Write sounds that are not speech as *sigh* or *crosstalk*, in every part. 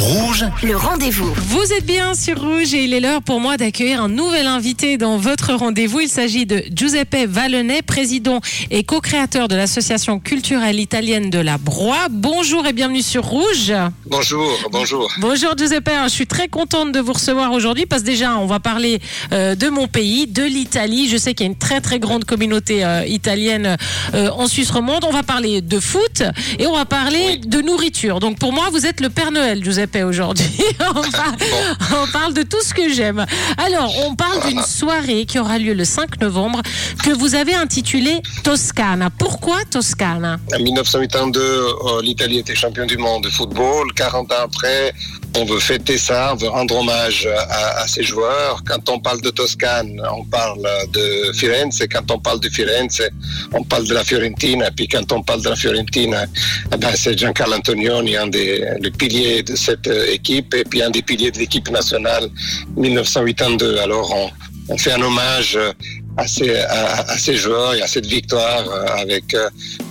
Rouge, le rendez-vous. Vous êtes bien sur Rouge et il est l'heure pour moi d'accueillir un nouvel invité dans votre rendez-vous. Il s'agit de Giuseppe Vallonnet, président et co-créateur de l'association culturelle italienne de la Broye. Bonjour et bienvenue sur Rouge. Bonjour, bonjour. Bonjour Giuseppe, je suis très contente de vous recevoir aujourd'hui parce que déjà on va parler euh, de mon pays, de l'Italie. Je sais qu'il y a une très très grande communauté euh, italienne euh, en Suisse romande. On va parler de foot et on va parler de nourriture. Donc pour moi, vous êtes le Père Noël, Giuseppe, aujourd'hui. *laughs* on, parle de tout ce que j'aime. Alors, on parle d'une soirée qui aura lieu le 5 novembre que vous avez intitulée Toscana. Pourquoi Toscana? En 1982, euh, l'Italie était champion du monde de football. 40 ans après, on veut fêter ça, on veut rendre hommage à, ces joueurs. Quand on parle de Toscane, on parle de Firenze. Quand on parle de Firenze, on parle de la Fiorentina. Puis quand on parle de la Fiorentina, eh ben, c'est Giancarlo Antonioni, un des piliers de cette euh, équipe et puis un des piliers de l'équipe nationale 1982. Alors on, fait un hommage euh, à ces, à, ces joueurs et à cette victoire euh, avec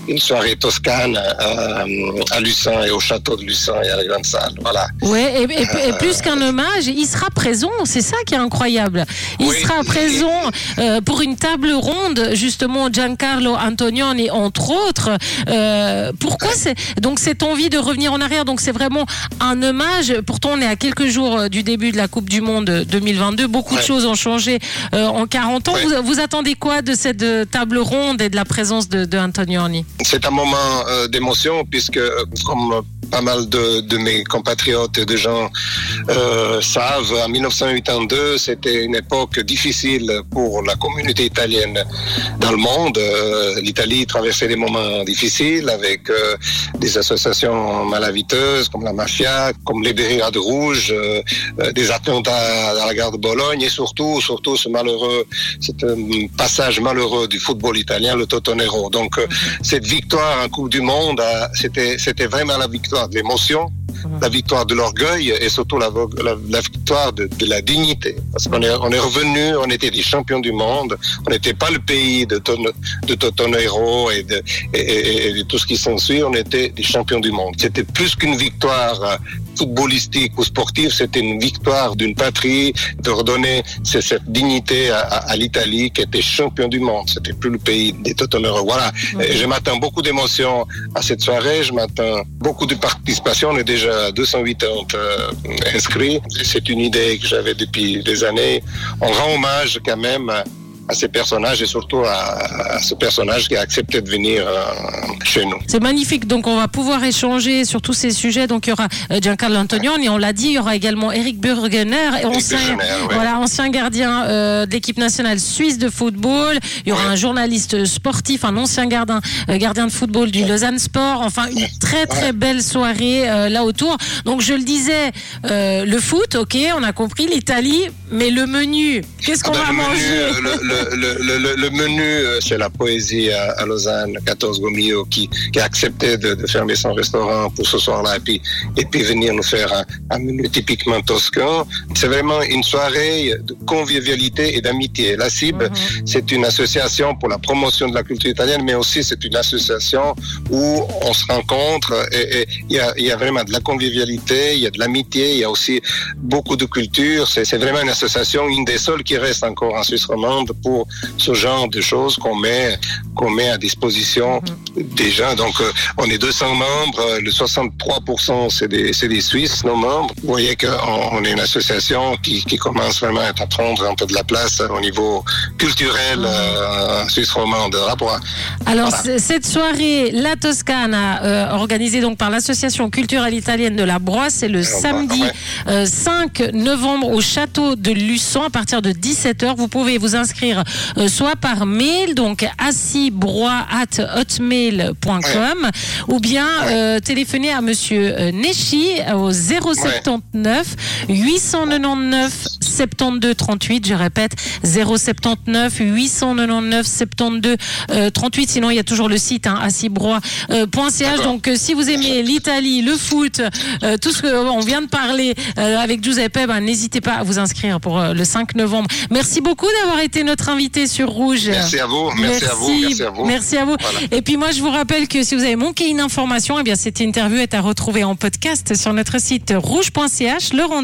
une soirée toscane euh, à Lucin et au château de Lucin et à la grande salle. Voilà. Ouais, et, et- et plus qu'un hommage, il sera présent, c'est ça qui est incroyable. Il Oui. sera présent euh, pour une table ronde, justement, Giancarlo Antonioni, entre autres. Euh, pourquoi c'est donc cette envie de revenir en arrière Donc c'est vraiment un hommage. Pourtant, on est à quelques jours euh, du début de la Coupe du Monde 2022. Beaucoup de choses ont changé euh, en 40 ans. Ouais. Vous, vous attendez quoi de cette euh, table ronde et de la présence de, de Antonioni? C'est un moment euh, d'émotion puisque, euh, comme pas mal de, de mes compatriotes et de gens euh, savent, en 1982, c'était une époque difficile pour la communauté italienne dans le monde. Euh, L'Italie traversait des moments difficiles avec euh, des associations malaviteuses comme la mafia, comme les Brigades Rouges, euh, euh, des attentats à la gare de Bologne et surtout, surtout ce malheureux, cet euh, passage malheureux du football italien, le Totonero. Donc, cette victoire en Coupe du Monde, c'était vraiment la victoire de l'émotion, la victoire de l'orgueil et surtout la, vo- la, la victoire de, de la dignité. Parce qu'on est, on est revenu, on était des champions du monde, on n'était pas le pays de, ton, de Totonero et de, et, et- et de tout ce qui s'ensuit, on était des champions du monde. C'était plus qu'une victoire euh, footballistique ou sportive, c'était une victoire d'une patrie, de redonner ce- cette dignité à, à- à l'Italie qui était champion du monde. C'était plus le pays des Totonero. Voilà. Je m'attends beaucoup d'émotions à cette soirée. Je m'attends beaucoup de participation. On est déjà à 280 euh, inscrits. C'est une idée que j'avais depuis des années. On rend hommage quand même à, ces personnages et surtout à, à ce personnage qui a accepté de venir euh, chez nous. C'est magnifique. Donc, on va pouvoir échanger sur tous ces sujets. Donc, il y aura euh, Giancarlo Antonioni, on l'a dit. Il y aura également Eric Burgener, ancien, Burgener, ouais. voilà, ancien gardien euh, de l'équipe nationale suisse de football. Il y aura Ouais. un journaliste sportif, un ancien gardien, euh, gardien de football du Lausanne Sport. Enfin, une très, très belle soirée là autour. Donc, je le disais, le foot, ok, on a compris, l'Italie, mais le menu, qu'est-ce qu'on Ah va ben, le, menu, manger euh, le, le- le- le- le menu, euh, c'est la poésie à, à Lausanne, 14 Gomio, qui, qui a accepté de, de fermer son restaurant pour ce soir-là et puis, et puis venir nous faire un, un menu typiquement toscan. C'est vraiment une soirée de convivialité et d'amitié. La cible, Mhm. c'est une association pour la promotion de la culture italienne, mais aussi c'est une association où on se rencontre et il y a, il y a vraiment de la convivialité, il y a de l'amitié, il y a aussi beaucoup de culture. C'est vraiment une association, une des seules qui reste encore en Suisse romande pour ce genre de choses qu'on met, qu'on met à disposition des gens. Donc, euh, on est 200 membres, euh, le 63% c'est des, c'est des Suisses, nos membres. Vous voyez qu'on on est une association qui, qui commence vraiment à prendre un peu de la place au niveau culturel euh, en Suisse romande. Rapport Alors, Voilà. cette soirée, la Toscana, euh, organisée donc par l'Association culturelle italienne de la Broye, c'est le samedi ouais. euh, 5 novembre au château de Luçon à partir de 17h. Vous pouvez vous inscrire euh, soit par mail, donc assibroye@hotmail.com, ou bien euh, téléphoner à Monsieur euh, Nechi au 079 899 72 38. Je répète 079 899 72 38. Sinon, il y a toujours le site hein, assibrois.ch. Donc, euh, si vous aimez l'Italie, le foot, euh, tout ce qu'on vient de parler euh, avec Giuseppe, ben, n'hésitez pas à vous inscrire pour le 5 novembre. Merci beaucoup d'avoir été notre invité sur Rouge. Merci à vous. Merci, à vous. Merci à vous. Merci à vous. Et puis moi, je vous rappelle que si vous avez manqué une information, eh bien cette interview est à retrouver en podcast sur notre site rouge.ch. Le rendez